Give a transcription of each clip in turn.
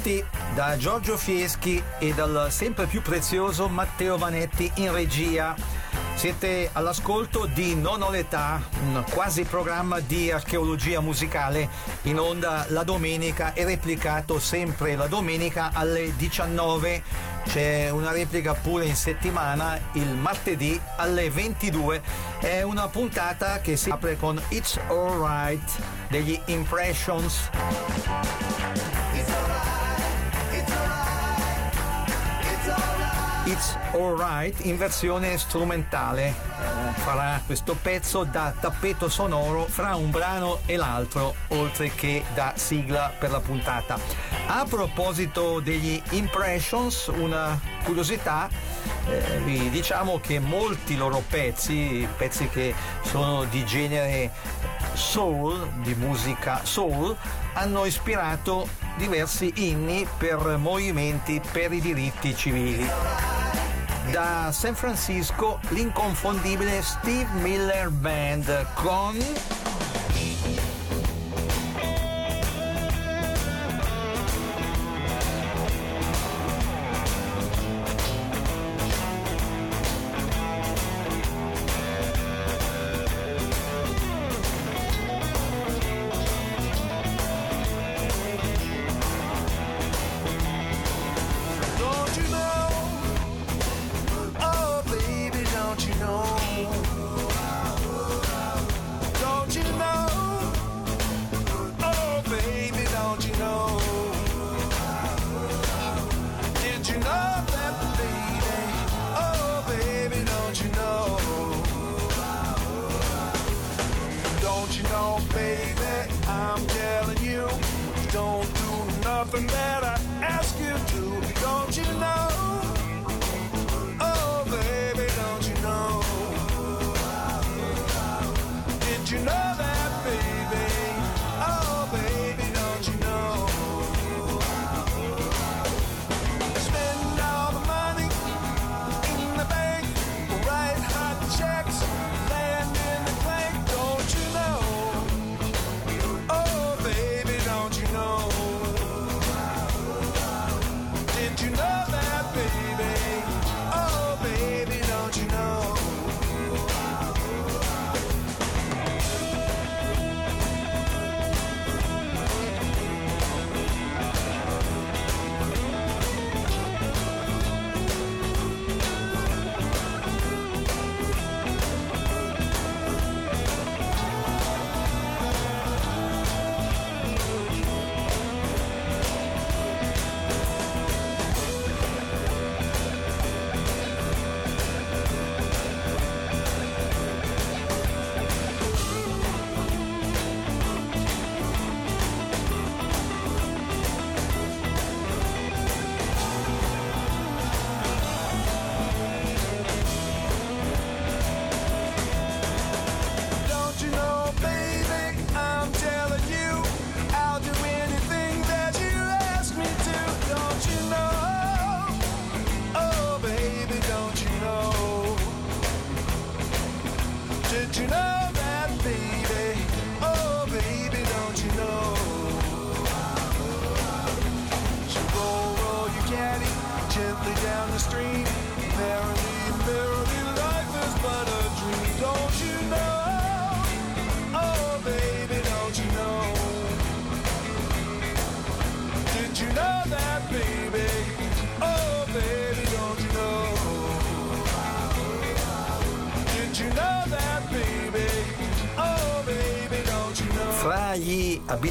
Ritrovati da Giorgio Fieschi e dal sempre più prezioso Matteo Vanetti in regia. Siete all'ascolto di Non ho l'età, un quasi programma di archeologia musicale in onda la domenica e replicato sempre la domenica alle 19. C'è una replica pure in settimana il martedì alle 22. È una puntata che si apre con It's Alright degli Impressions. It's Alright in versione strumentale. Farà questo pezzo da tappeto sonoro fra un brano e l'altro, oltre che da sigla per la puntata. A proposito degli Impressions, una curiosità, eh, vi diciamo che molti loro pezzi, pezzi che sono di genere soul, di musica soul, hanno ispirato diversi inni per movimenti per i diritti civili. Da San Francisco l'inconfondibile Steve Miller Band con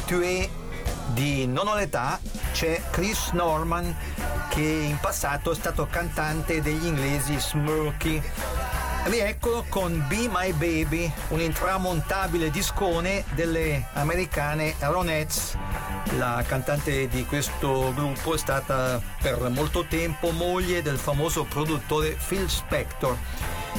gli abitué di Non ho l'età c'è Chris Norman che in passato è stato cantante degli inglesi Smurky. Rieccolo con Be My Baby, un intramontabile discone delle americane Ronettes. La cantante di questo gruppo è stata per molto tempo moglie del famoso produttore Phil Spector.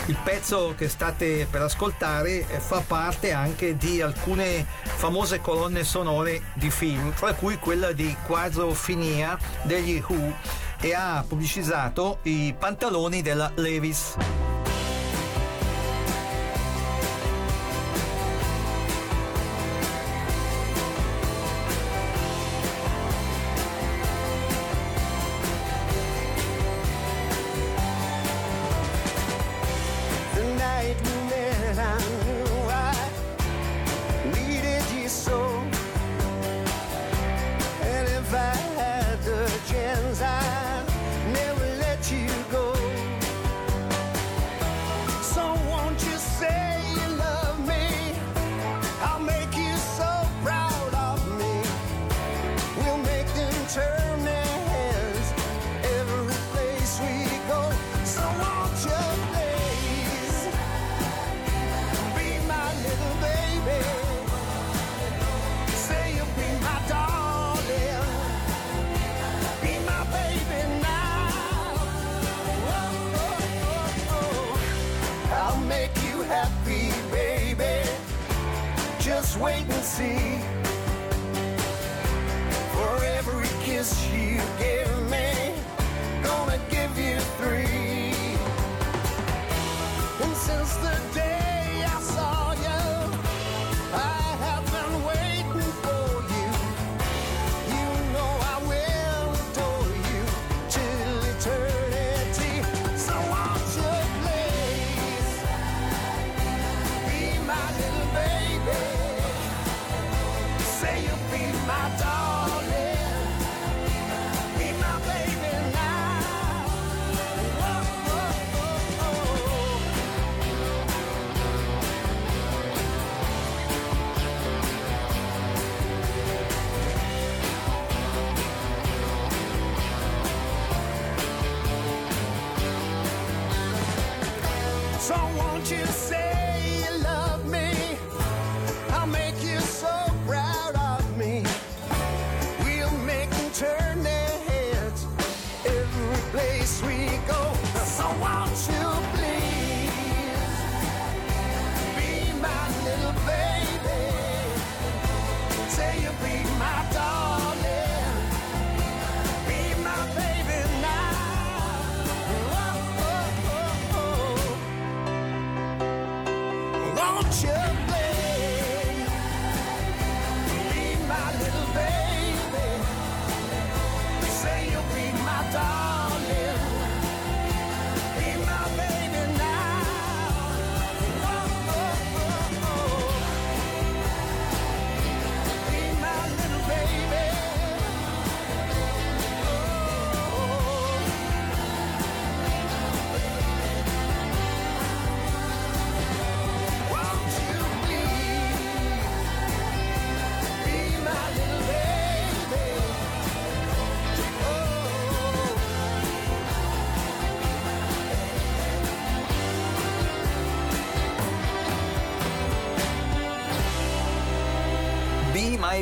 Il pezzo che state per ascoltare fa parte anche di alcune famose colonne sonore di film, tra cui quella di Quadrofinia degli Who e ha pubblicizzato i pantaloni della Levis.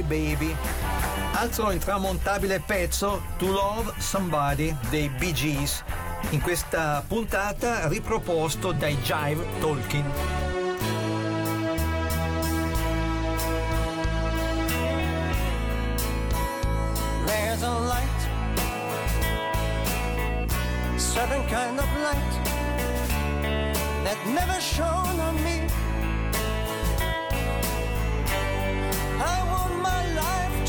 Baby. Alzano l'intramontabile pezzo To Love Somebody dei Bee Gees, in questa puntata riproposto dai Jive Tolkien. There's a light, certain kind of light that never shone on me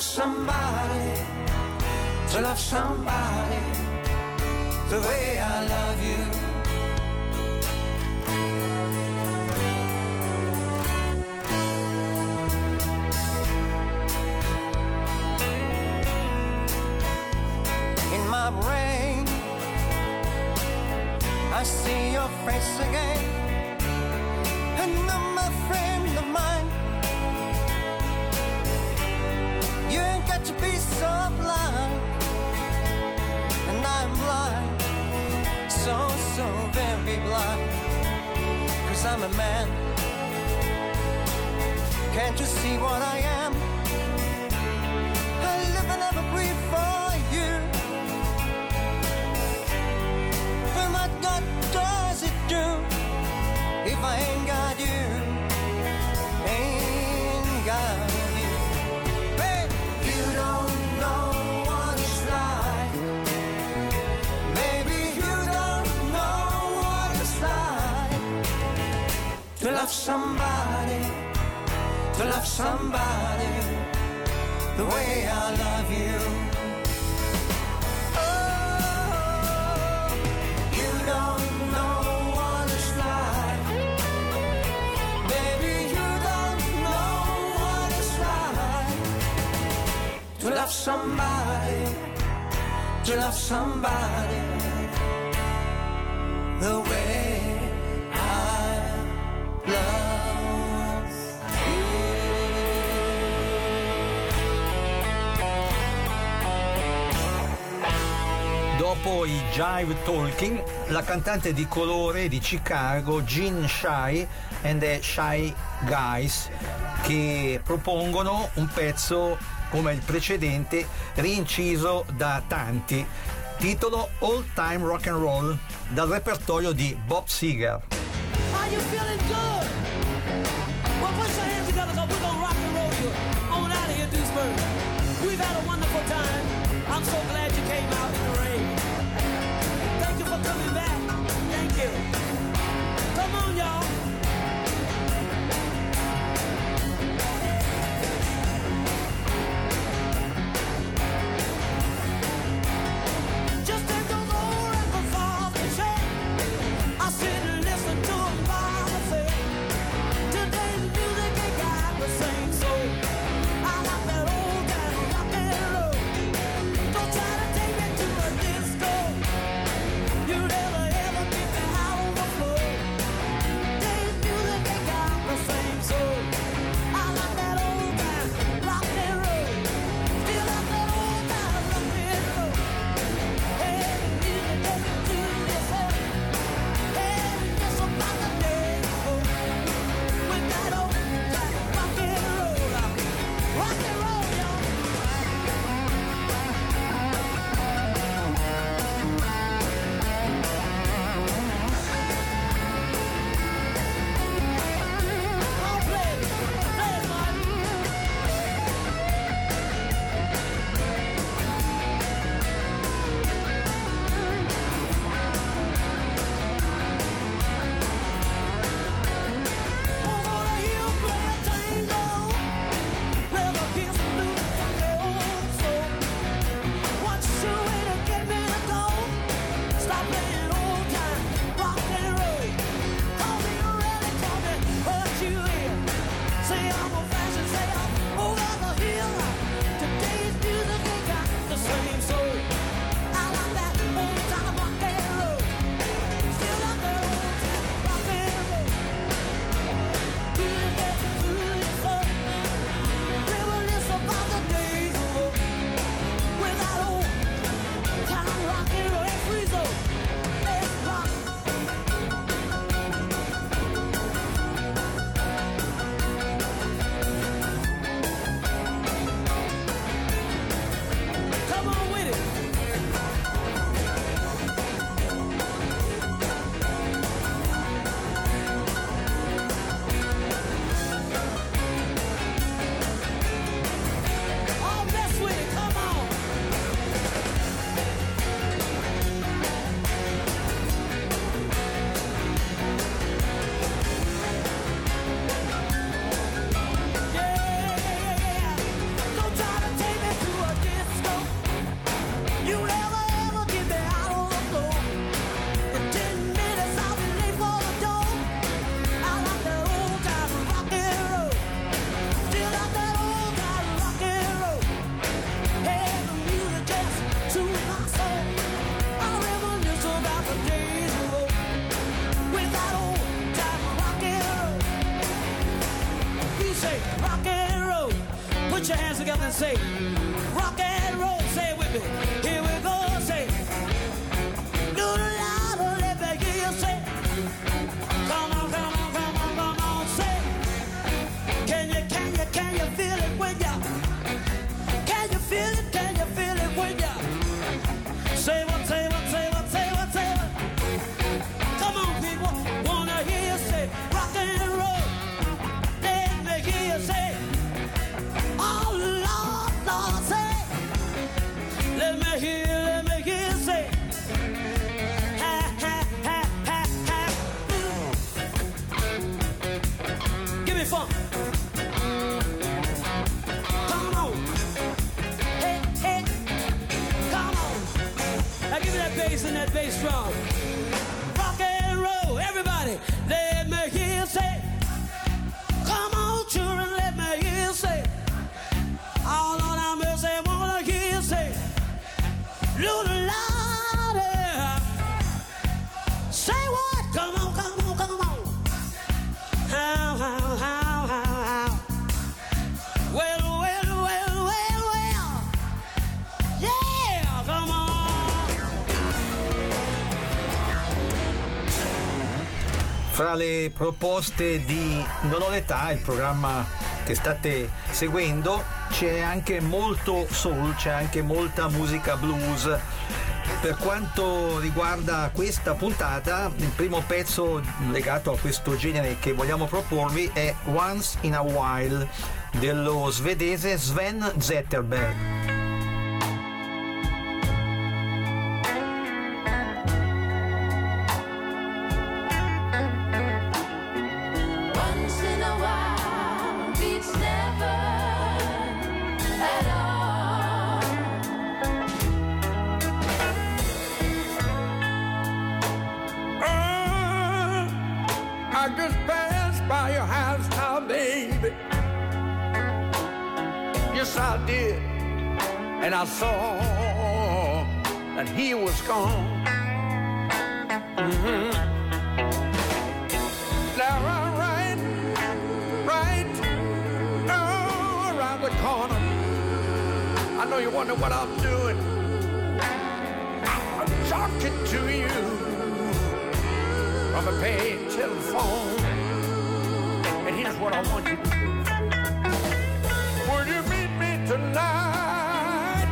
love somebody, to love somebody the way I love you. dopo i Jive Talking, la cantante di colore di Chicago, Jean Shy and the Shy Guys, che propongono un pezzo come il precedente, rinciso da tanti, titolo All Time Rock and Roll, dal repertorio di Bob Seger. bass and that bass drum. Rock and roll, everybody. Fra le proposte di Non ho l'età, il programma che state seguendo, c'è anche molto soul, c'è anche molta musica blues. Per quanto riguarda questa puntata, il primo pezzo legato a questo genere che vogliamo proporvi è Once in a While dello svedese Sven Zetterberg. You wonder what I'm doing. I'm talking to you from a paid telephone. And here's what I want you to do. Would you meet me tonight?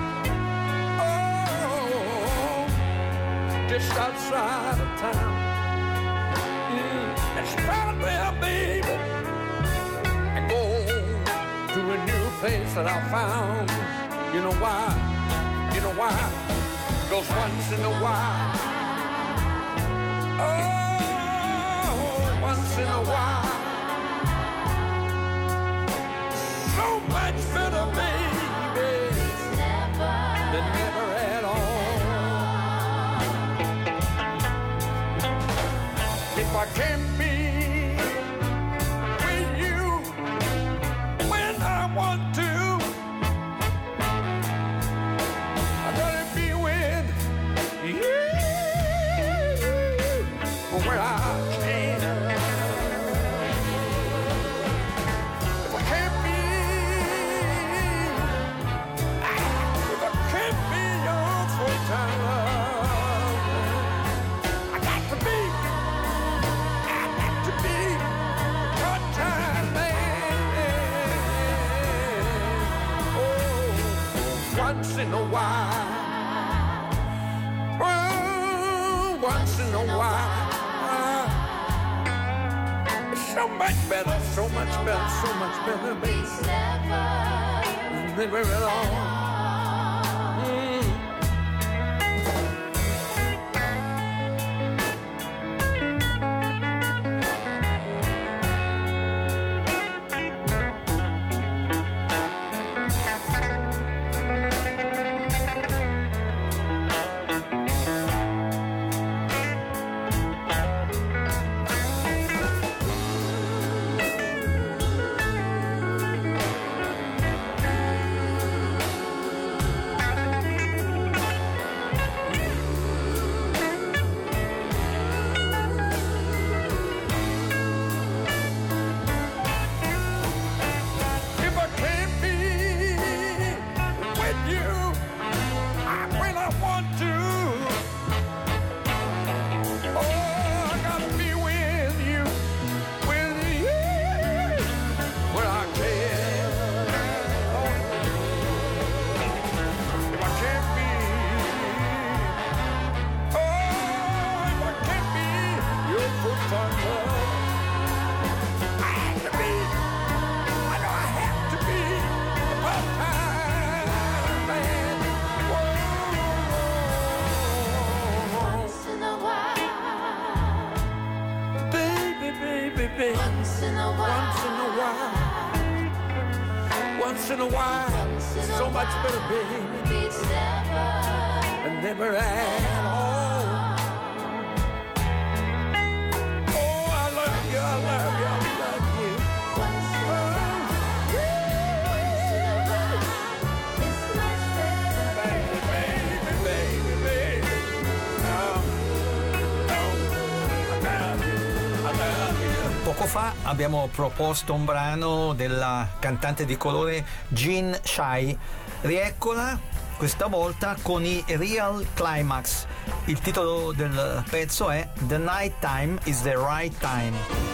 Oh, just outside of town. Mm, and spread there, baby. And go to a new place that I found. You know why? You know why? Because once in a while. Oh, once in a while. So much better, baby, than never at all. If I can't much better, so much better, so much better, baby. Never Never at all. better be. Never, never at all. Poco fa abbiamo proposto un brano della cantante di colore Jean Shai Rieccola questa volta con i Real Climax. Il titolo del pezzo è The Night Time is the Right Time.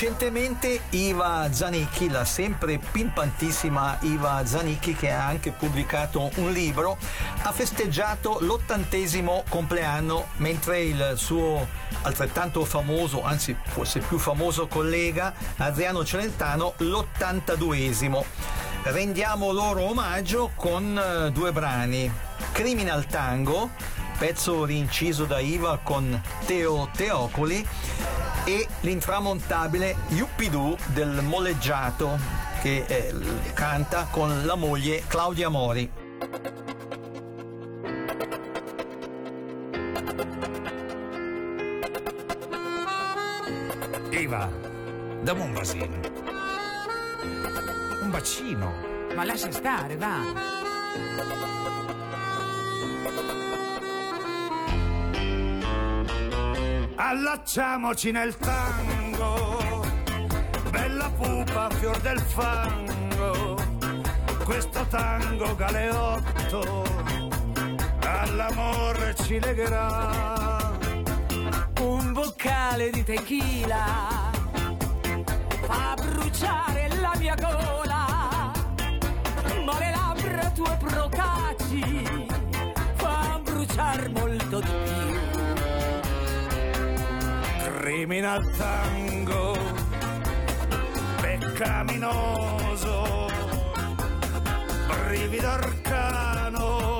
Recentemente Iva Zanicchi, la sempre pimpantissima Iva Zanicchi che ha anche pubblicato un libro, ha festeggiato l'ottantesimo compleanno mentre il suo altrettanto famoso, anzi forse più famoso collega Adriano Celentano l'ottantaduesimo. Rendiamo loro omaggio con eh, due brani. Criminal Tango, pezzo rinciso da Iva con Teo Teocoli e l'intramontabile Yuppidoo del Molleggiato che eh, canta con la moglie Claudia Mori. Eva, dammi un vasino. Un bacino. Ma lascia stare, va. Allacciamoci nel tango, bella pupa fior del fango, questo tango galeotto all'amore ci legherà. Un boccale di tequila fa bruciare la mia gola, ma le labbra tue procaci fa bruciare molto di più. Criminal tango, peccaminoso, brivido arcano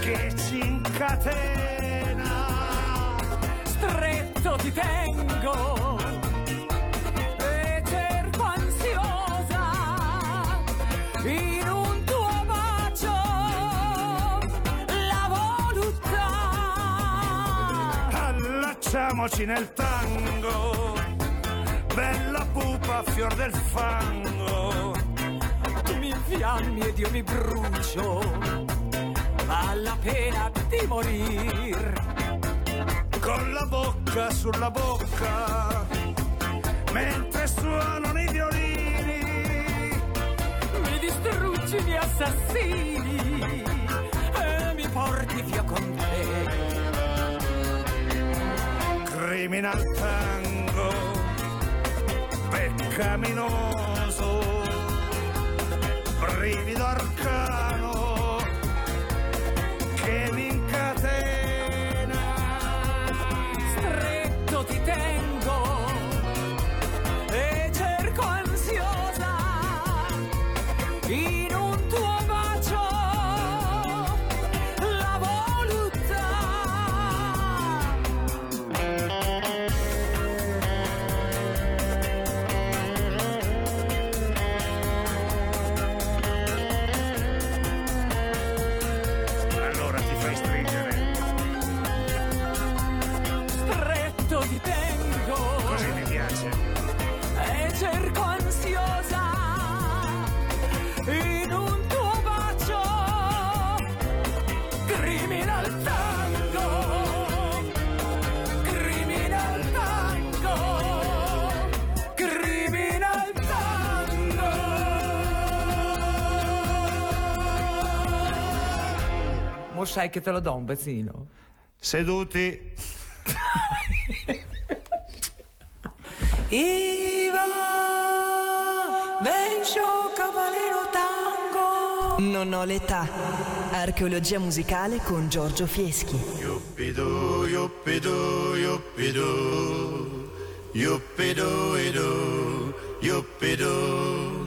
che ci incatena. stretto ti tengo Allacciamoci nel tango, bella pupa fior del fango. tu mi infiammi ed io mi brucio alla pena di morir con la bocca sulla bocca, mentre suonano i violini. mi distruggi i miei assassini e mi porti via con te Criminal tango, peccaminoso, brivido arcano sai che te lo do un pezzino Seduti, Iva, Bencio, Cavallero Tango. Non ho l'età. Archeologia musicale con Giorgio Fieschi. Yuppidu, yuppidu, yuppidu, yuppidu, idu, yuppidu.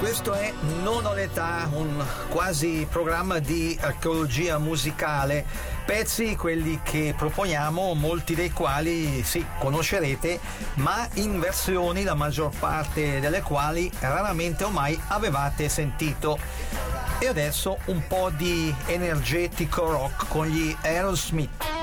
Questo è Non ho l'età, un quasi programma di archeologia musicale, pezzi quelli che proponiamo, molti dei quali sì, conoscerete, ma in versioni la maggior parte delle quali raramente o mai avevate sentito. E adesso un po' di energetico rock con gli Aerosmith.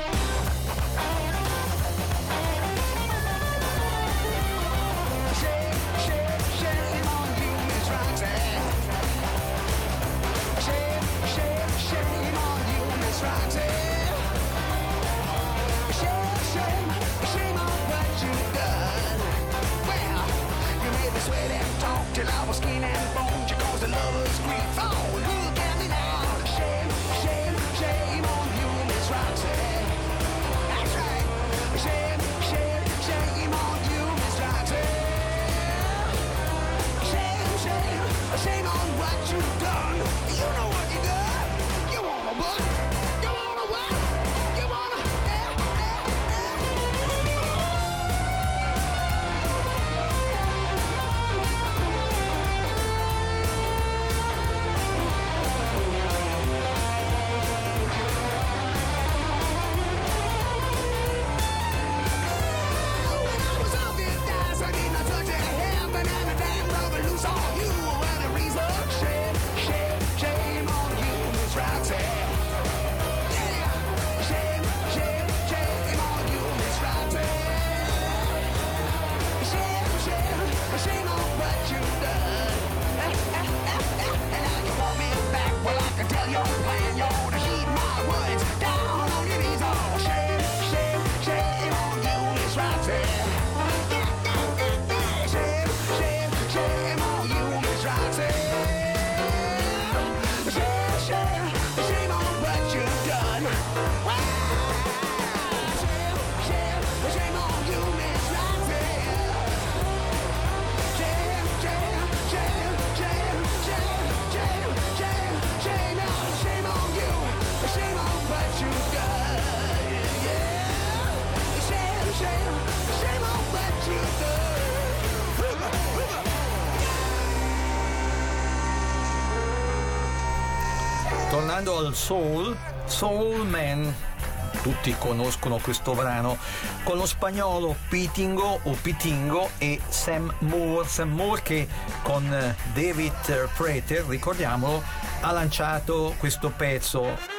Tornando al soul, Soul Man. Tutti conoscono questo brano con lo spagnolo Pitingo o Pitingo e Sam Moore. Sam Moore che con David Prater, ricordiamolo, ha lanciato questo pezzo.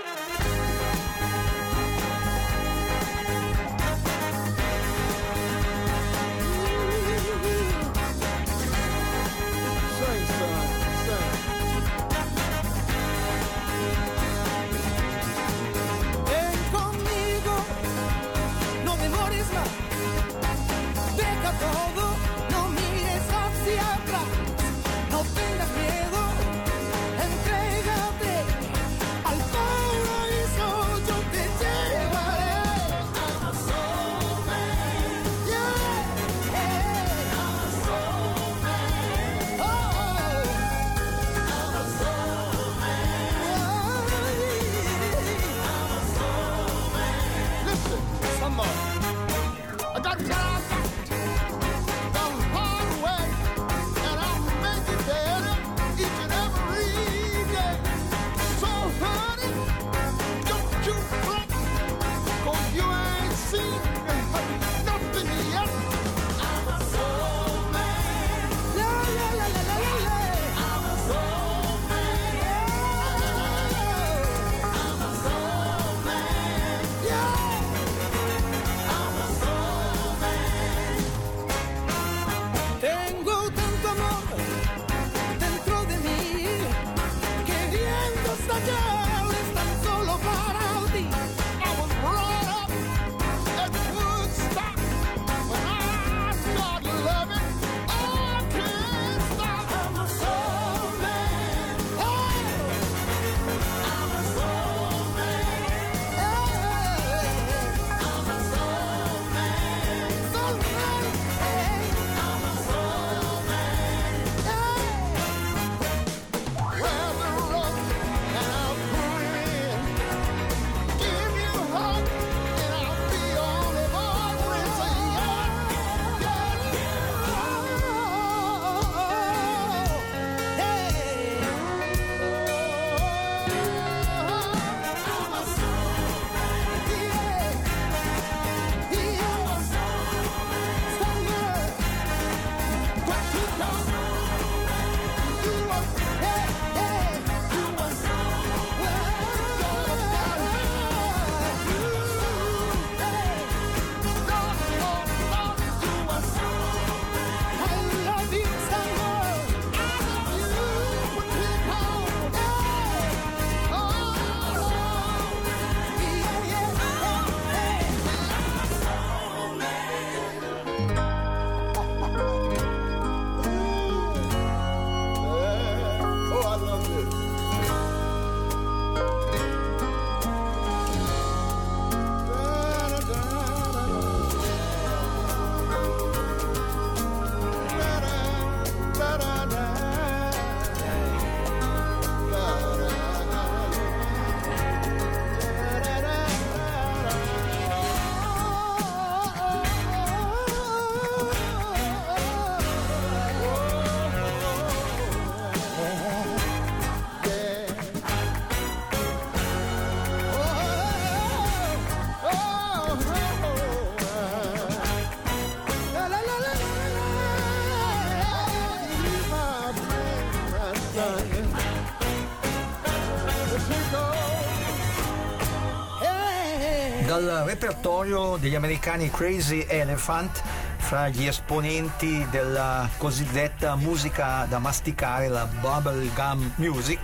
repertorio degli americani Crazy Elephant fra gli esponenti della cosiddetta musica da masticare, la bubblegum music,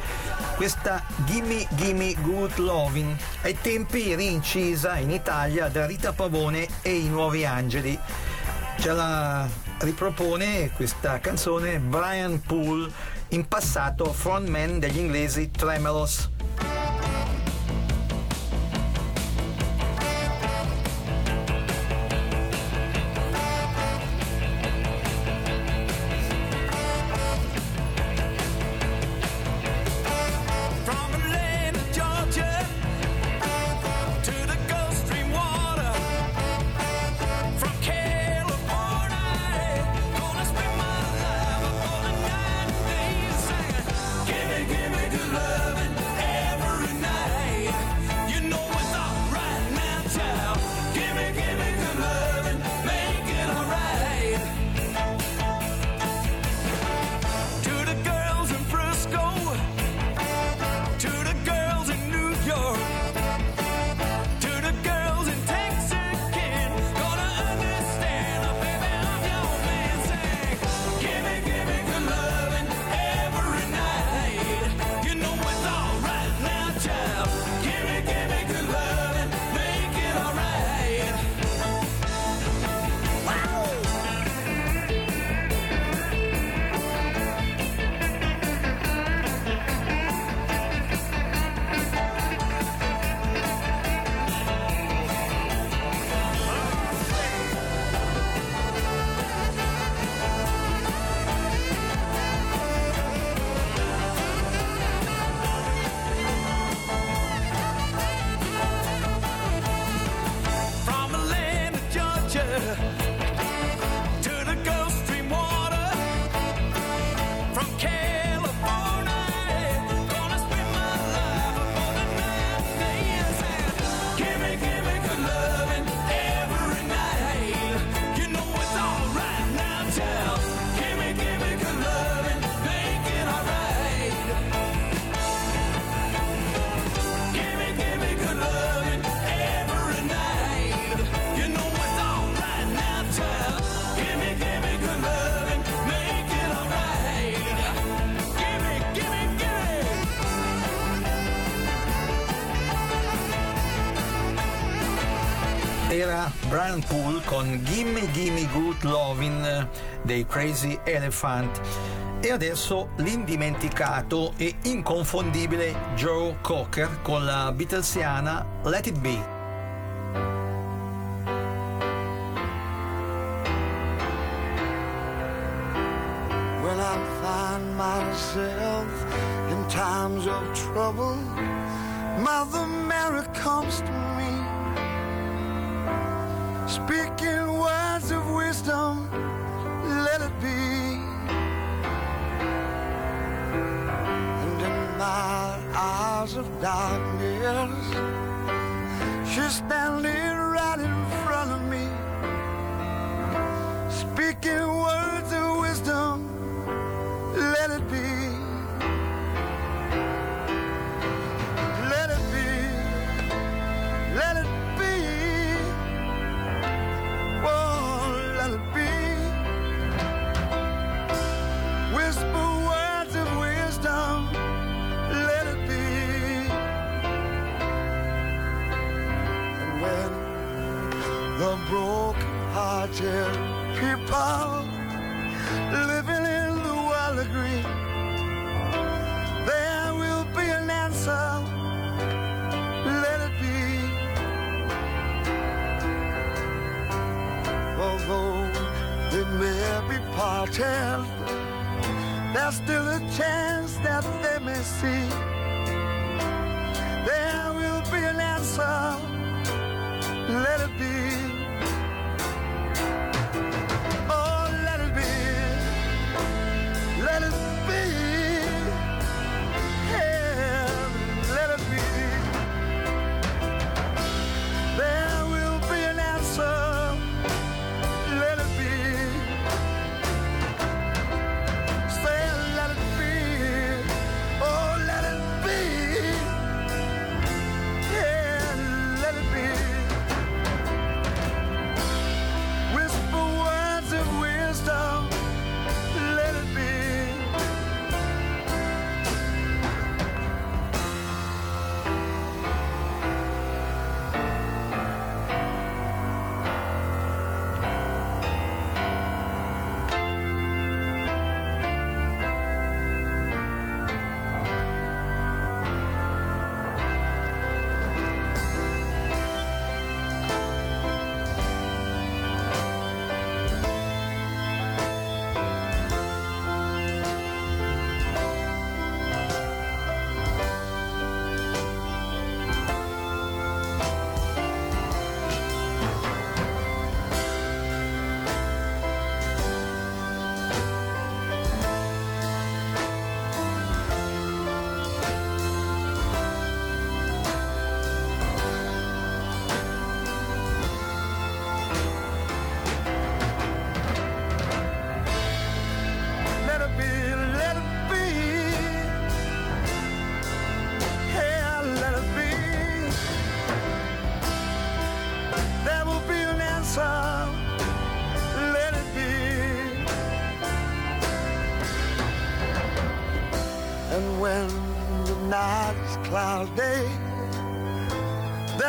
questa Gimme Gimme Good Lovin', ai tempi rincisa in Italia da Rita Pavone e i Nuovi Angeli. Ce la ripropone questa canzone Brian Poole, in passato frontman degli inglesi Tremelos. Ryan Poole con Gimme Gimme Good Lovin' dei Crazy Elephant e adesso l'indimenticato e inconfondibile Joe Cocker con la Beatlesiana Let It Be. tell. There's still a chance that they may see. There will be an answer. Let it be.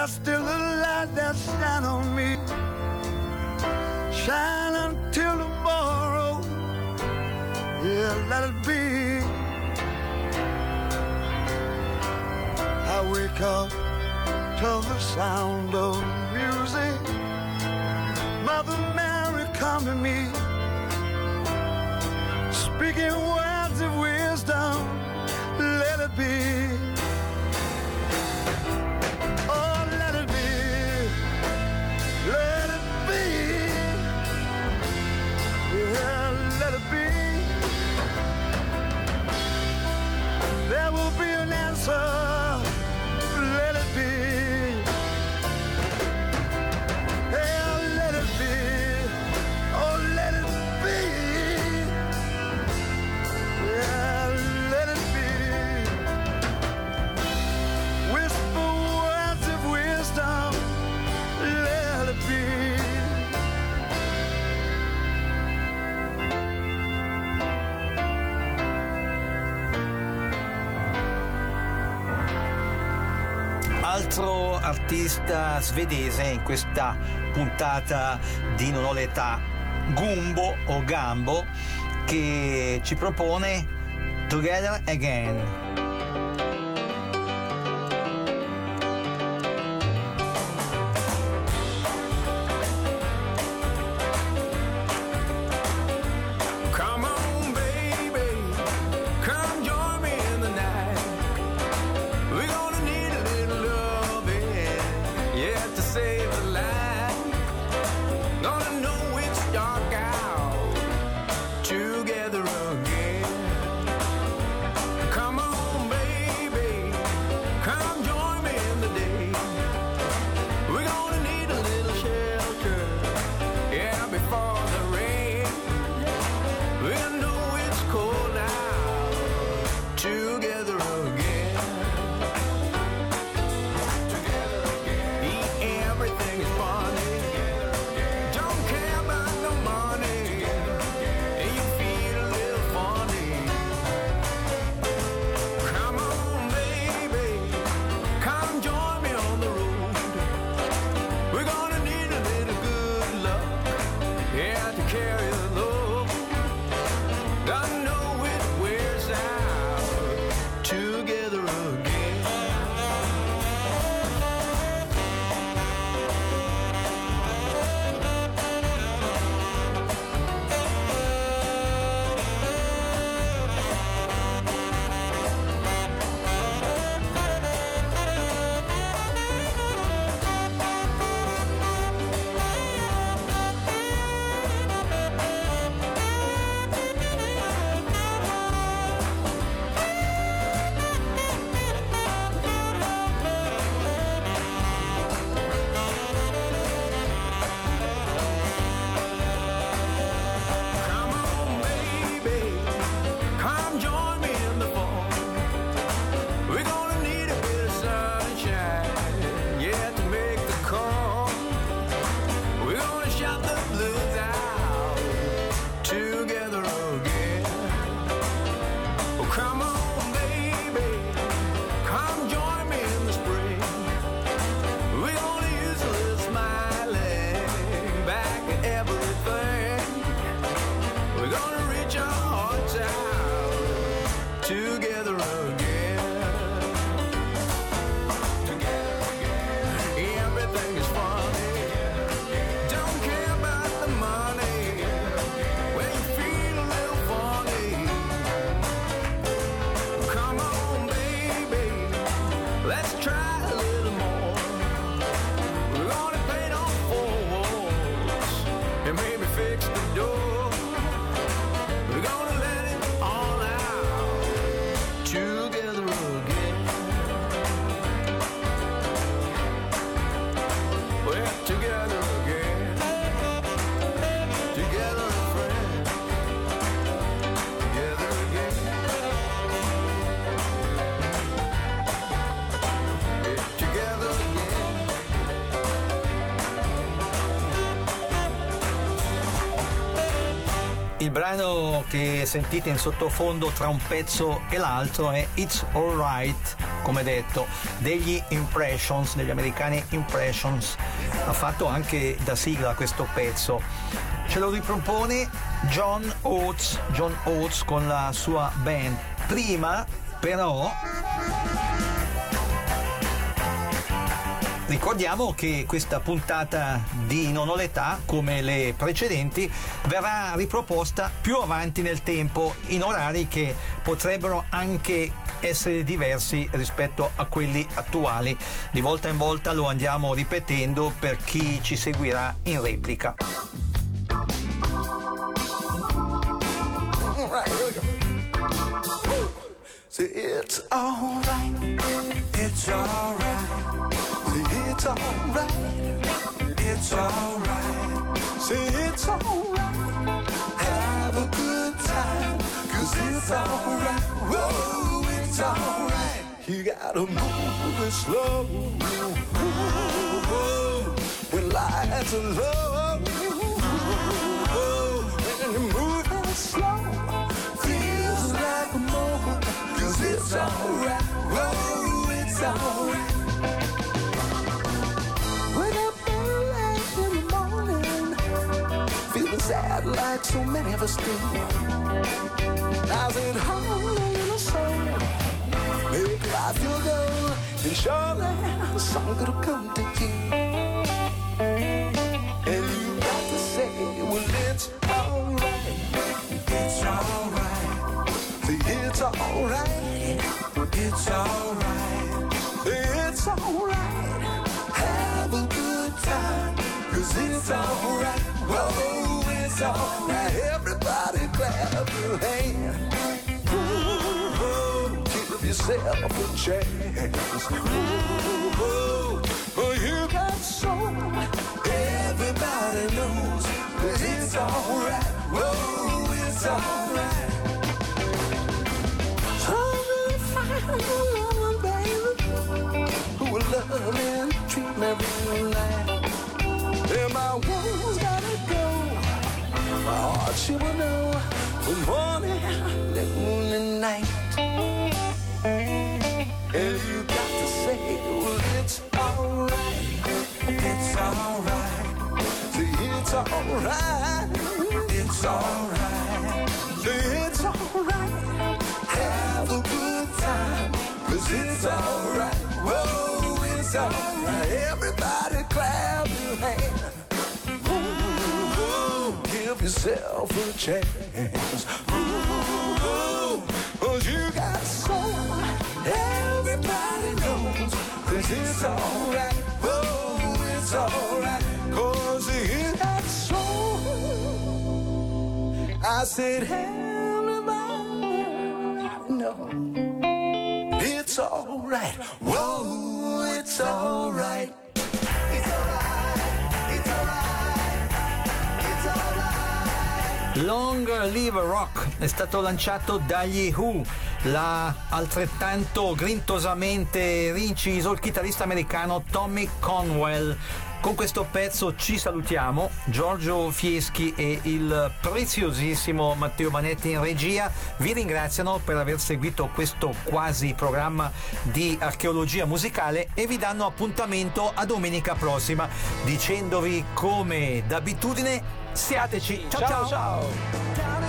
There's still a light that shine on me. Shine until tomorrow. Yeah, let it be. I wake up to the sound of music. Mother Mary, come to me. Speaking words. artista svedese in questa puntata di Non ho l'età, Gumbo o Gambo, che ci propone Together Again. Brano che sentite in sottofondo tra un pezzo e l'altro è It's Alright, come detto, degli Impressions, degli americani Impressions. Ha fatto anche da sigla questo pezzo. Ce lo ripropone John Oates, John Oates con la sua band. Prima, però, Ricordiamo che questa puntata di Non ho l'età, come le precedenti, verrà riproposta più avanti nel tempo in orari che potrebbero anche essere diversi rispetto a quelli attuali. Di volta in volta lo andiamo ripetendo per chi ci seguirà in replica. Say it's alright, it's alright. It's alright, it's alright. Say it's alright, have a good time. Cause it's alright, whoa, it's alright. You gotta move it slow. Whoa, when lights are low. When you move it slow, feels like a it's alright, whoa, it's alright. Sad like so many of us do. I said, hold a little soul, make life your goal, and surely something will come to you. And you got to say, well, it's alright, it's alright. It's alright, it's alright. It's alright, have a good time, cause it's alright. Whoa, it's alright. Everybody clap your hands. Ooh, give yourself a chance. Ooh, you got soul. Everybody knows that it's alright. Whoa, it's alright. Gonna find a woman, baby, who will love and treat me real right. And my woman's gotta go. My heart, she will know from morning, the moon and night. And you got to say, well, it's alright. It's alright. Say it's alright. It's alright. Say it's alright. Have a good time. Cause it's alright. Whoa, it's alright. Everybody clap your hands. Yourself a chance. Ooh, cause you got soul. Everybody knows. Cause it's alright. Whoa, it's alright. Cause you got soul. I said, everybody know. It's alright. Whoa, it's alright. Long Live Rock è stato lanciato dagli Who, l'ha altrettanto grintosamente rinciso il chitarrista americano Tommy Conwell. Con questo pezzo ci salutiamo, Giorgio Fieschi e il preziosissimo Matteo Manetti in regia vi ringraziano per aver seguito questo quasi programma di archeologia musicale e vi danno appuntamento a domenica prossima dicendovi come d'abitudine siateci. Ciao ciao. ciao. Down